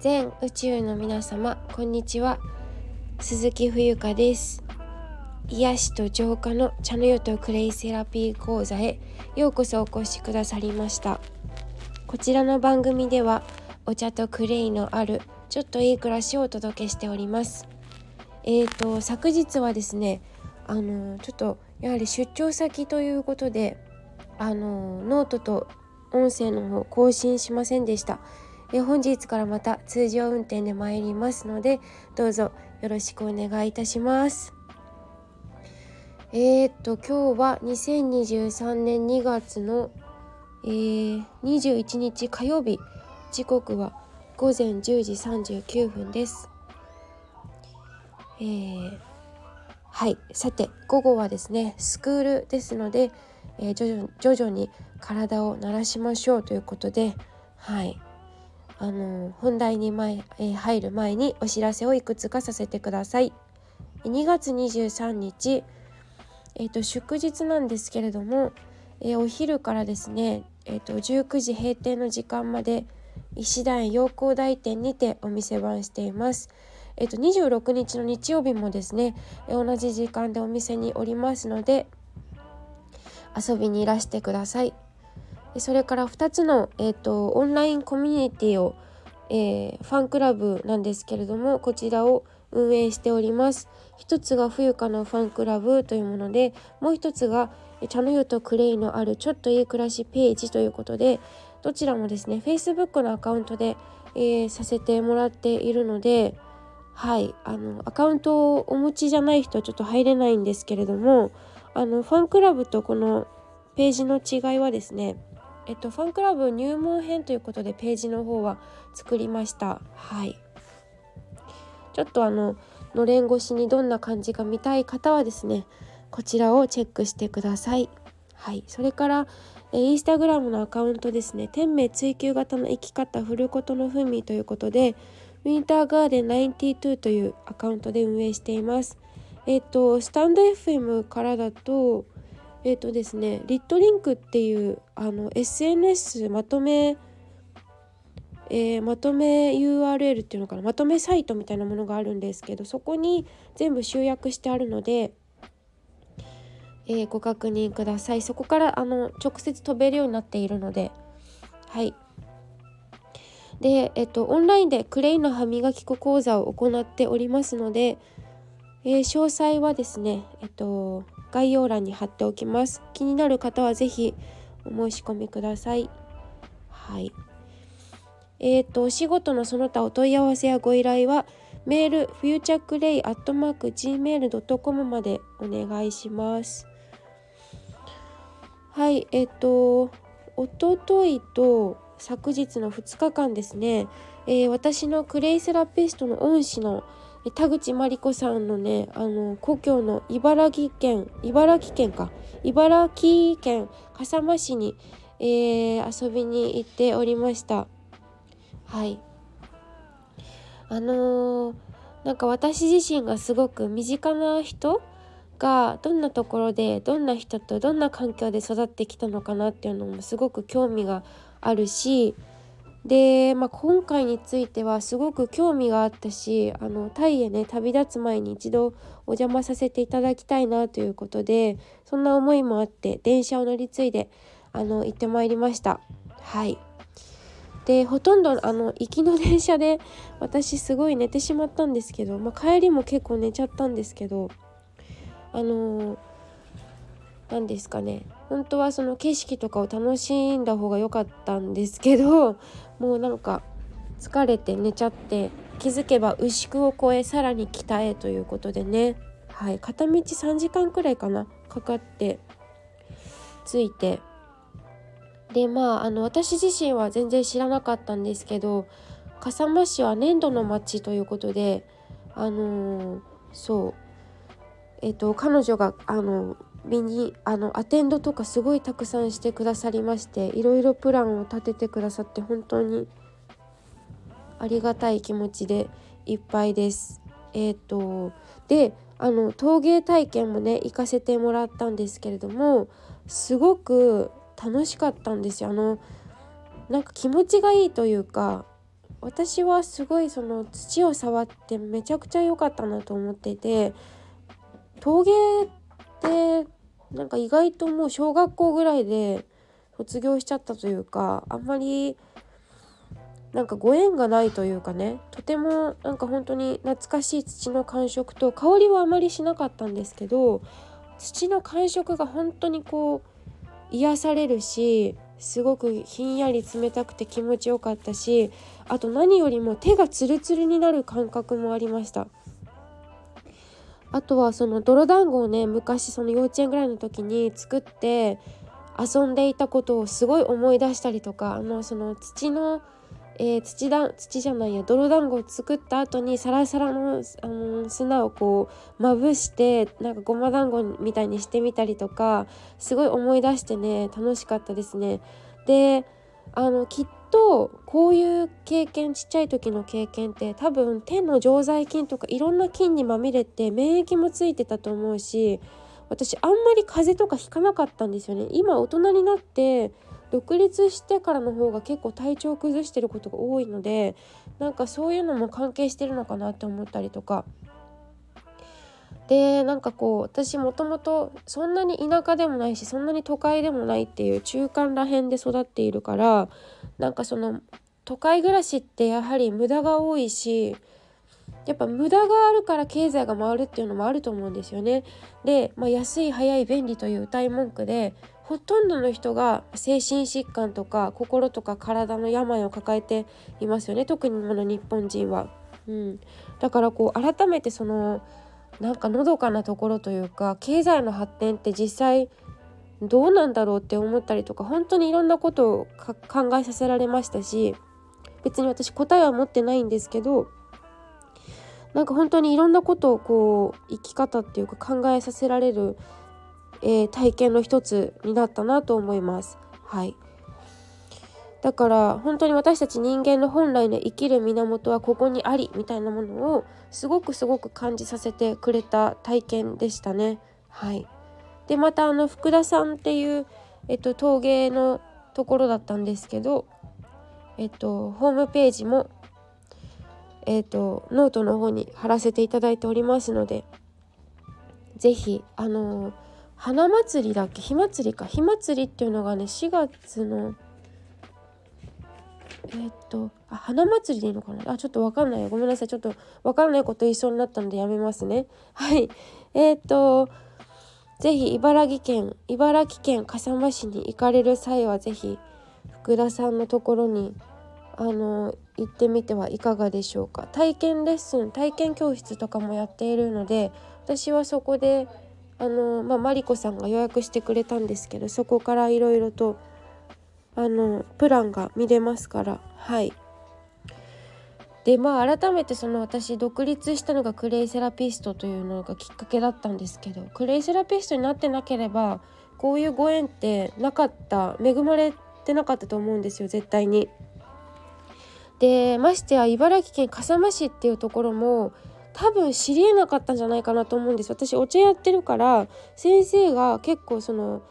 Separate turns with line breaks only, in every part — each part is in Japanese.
全宇宙の皆様こんにちは。鈴木冬香です。癒しと浄化の茶の湯とクレイセラピー講座へようこそお越しくださりました。こちらの番組ではお茶とクレイのあるちょっといい暮らしをお届けしております。えーと昨日はですねあのちょっとやはり出張先ということであのノートと音声の方更新しませんでした。え本日からまた通常運転で参りますのでどうぞよろしくお願いいたします。えー、っと今日は2023年2月の、えー、21日火曜日。時刻は午前10時39分です。えー、はい。さて午後はですねスクールですので、えー、徐々徐々に体を慣らしましょうということではい。あの本題に前、え、入る前にお知らせをいくつかさせてください。2月23日、えーと、祝日なんですけれども、えー、お昼からですね、えーと、19時閉店の時間まで石段陽光台店にてお店番しています。えーと、26日の日曜日もですね、え、同じ時間でお店におりますので遊びにいらしてください。それから2つの、えーと、オンラインコミュニティを、えー、ファンクラブなんですけれどもこちらを運営しております。一つが冬香のファンクラブというものでもう一つが茶の湯とクレイのあるちょっといい暮らしページということでどちらもですね Facebook のアカウントで、えー、させてもらっているのではいあのアカウントをお持ちじゃない人はちょっと入れないんですけれどもあのファンクラブとこのページの違いはですねえっと、ファンクラブ入門編ということでページの方は作りました。はい。ちょっとあののれん越しにどんな感じが見たい方はですねこちらをチェックしてください。はい。それからえインスタグラムのアカウントですね。天命追求型の生き方振ることのふみということでウィンターガーデン92というアカウントで運営しています。えっとスタンド FM からだとえっ、ー、とですねリットリンクっていうあの SNS まとめえー、まとめ URL っていうのかなまとめサイトみたいなものがあるんですけどそこに全部集約してあるので、えー、ご確認ください。そこからあの直接飛べるようになっているのではい。でえっとオンラインでクレイの歯磨き粉講座を行っておりますので、えー、詳細はですねえっと概要欄に貼っておきます。気になる方は是非お申し込みください。はい。えっ、ー、とお仕事のその他お問い合わせやご依頼はメールフューチャークレイアットマーク gmail.com までお願いします。はい。えっ、ー、とおとといと昨日の2日間ですね、えー、私のクレイセラピストの恩師の田口真理子さんのねあの故郷の茨城県茨城県か。茨城県笠間市に、えー、遊びに行っておりました。はい。あのー、なんか私自身がすごく身近な人がどんなところでどんな人とどんな環境で育ってきたのかなっていうのもすごく興味があるしで、まあ、今回についてはすごく興味があったしあのタイへね旅立つ前に一度お邪魔させていただきたいなということでそんな思いもあって電車を乗り継いであの行ってまいりました。はいでほとんどあの行きの電車で私すごい寝てしまったんですけど、まあ、帰りも結構寝ちゃったんですけどあの何ですかね。本当はその景色とかを楽しんだ方が良かったんですけど もうなんか疲れて寝ちゃって気づけば牛久を越えさらに北へということでね。はい。片道3時間くらいかなかかって着いて。でまああの私自身は全然知らなかったんですけど笠間市は粘土の町ということであのー、そう。えっ、と彼女があの身にあのアテンドとかすごいたくさんしてくださりましていろいろプランを立ててくださって本当にありがたい気持ちでいっぱいです。えっ、ー、とであの陶芸体験もね行かせてもらったんですけれどもすごく楽しかったんですよ。あのなんか気持ちがいいというか私はすごいその土を触ってめちゃくちゃ良かったなと思っていて陶芸ってなんか意外ともう小学校ぐらいで卒業しちゃったというかあんまりなんかご縁がないというかねとてもなんか本当に懐かしい土の感触と香りはあまりしなかったんですけど土の感触が本当にこう癒されるしすごくひんやり冷たくて気持ちよかったしあと何よりも手がツルツルになる感覚もありました。あとはその泥団子をね昔その幼稚園ぐらいの時に作って遊んでいたことをすごい思い出したりとかあのその土のえー、土だ土じゃないや泥団子を作った後にサラサラの、あの砂をこうまぶしてなんかごま団子みたいにしてみたりとかすごい思い出してね楽しかったですね。であのきっとこういう経験ちっちゃい時の経験って多分手の常在菌とかいろんな菌にまみれて免疫もついてたと思うし私あんまり風邪とかひかなかったんですよね。今大人になって独立してからの方が結構体調崩してることが多いのでなんかそういうのも関係してるのかなって思ったりとかでなんかこう私もともとそんなに田舎でもないしそんなに都会でもないっていう中間ら辺で育っているからなんかその都会暮らしってやはり無駄が多いしやっぱ無駄があるから経済が回るっていうのもあると思うんですよね。で、まあ、安い早い便利という歌い文句でほとんどの人が精神疾患とか心とか体の病を抱えていますよね特にこの日本人は。うん、だからこう改めてそのなんかのどかなところというか経済の発展って実際どうなんだろうって思ったりとか本当にいろんなことを考えさせられましたし別に私答えは持ってないんですけどなんか本当にいろんなことをこう生き方っていうか考えさせられるえー、体験の一つになったなと思います。はいだから本当に私たち人間の本来の生きる源はここにありみたいなものをすごくすごく感じさせてくれた体験でしたね。はい、でまたあの福田さんっていう、えっと、陶芸のところだったんですけど、えっと、ホームページも、えっと、ノートの方に貼らせていただいておりますので是非あの花祭りだっけ火祭りか。火祭りっていうのがね4月のえ、っとあ花祭りでいいのかな。あちょっとわかんない。ごめんなさい。ちょっとわかんないこと言いそうになったのでやめますね。はい。え、っと是非茨城県茨城県笠間市に行かれる際は是非福田さんのところにあの行ってみてはいかがでしょうか。体験レッスン体験教室とかもやっているので私はそこであのまあ、マリコさんが予約してくれたんですけどそこからいろいろとあのプランが見れますからはい。でまあ改めてその私独立したのがクレイセラピストというのがきっかけだったんですけどクレイセラピストになってなければこういうご縁ってなかった恵まれてなかったと思うんですよ絶対に。でましてや茨城県笠間市っていうところも多分知りえなかったんじゃないかなと思うんです私お茶やってるから先生が結構その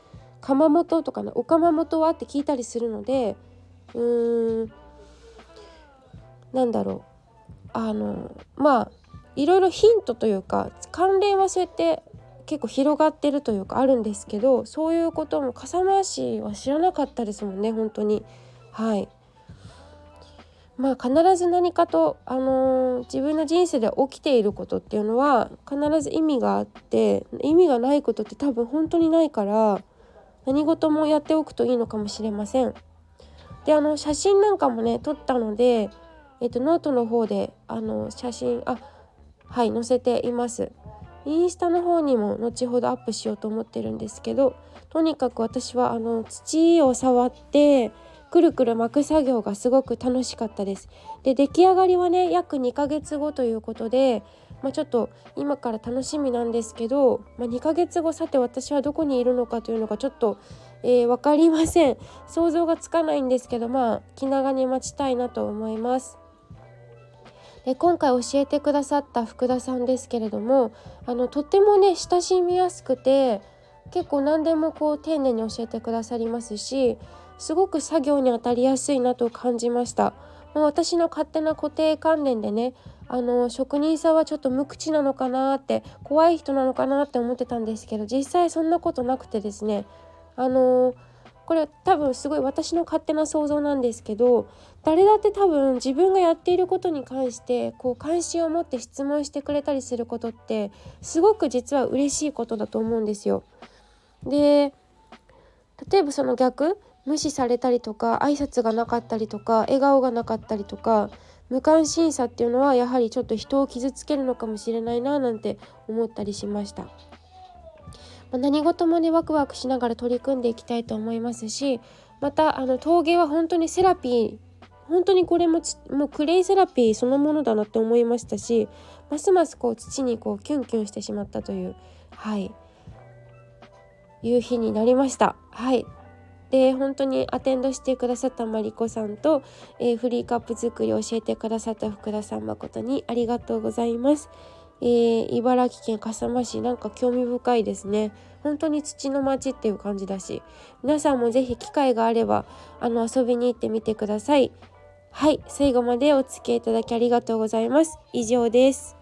窯元とかねお窯元はって聞いたりするのでうーんなんだろうあのまあいろいろヒントというか関連はそうやって結構広がってるというかあるんですけどそういうことも笠間市は知らなかったですもんね本当にはいまあ必ず何かと、あのー、自分の人生で起きていることっていうのは必ず意味があって意味がないことって多分本当にないから何事もやっておくといいのかもしれません。であの写真なんかもね撮ったので、えっと、ノートの方であの写真あはい載せています。インスタの方にも後ほどアップしようと思ってるんですけどとにかく私はあの土を触ってくるくる巻く作業がすごく楽しかったです。で出来上がりはね約2ヶ月後ということで、まあ、ちょっと今から楽しみなんですけど、まあ、2ヶ月後さて私はどこにいるのかというのがちょっと、えー、分かりません想像がつかないんですけどまあ気長に待ちたいなと思います。で今回教えてくださった福田さんですけれどもあのとてもね親しみやすくて結構何でもこう丁寧に教えてくださりますしすごく作業に当たりやすいなと感じました。まあ、私の勝手な固定観念でねあの職人さんはちょっと無口なのかなって怖い人なのかなって思ってたんですけど実際そんなことなくてですねあのこれ多分すごい私の勝手な想像なんですけど誰だって多分自分がやっていることに関してこう関心を持って質問してくれたりすることってすごく実は嬉しいことだと思うんですよ。で例えばその逆無視されたりとか挨拶がなかったりとか笑顔がなかったりとか無関心さっていうのはやはりちょっと人を傷つけるのかもしれないななんて思ったりしました。ま、何事もねワクワクしながら取り組んでいきたいと思いますしまたあの陶芸は本当にセラピー本当にこれももうクレイセラピーそのものだなって思いましたしますますこう土にこうキュンキュンしてしまったというはい。いう日になりました。はい。で本当にアテンドしてくださったマリコさんと、えー、フリーカップ作りを教えてくださった福田さん誠にありがとうございます。えー、茨城県笠間市なんか興味深いですね。本当に土の町っていう感じだし皆さんも是非機会があればあの遊びに行ってみてください。はい最後までお付き合いいただきありがとうございます。以上です。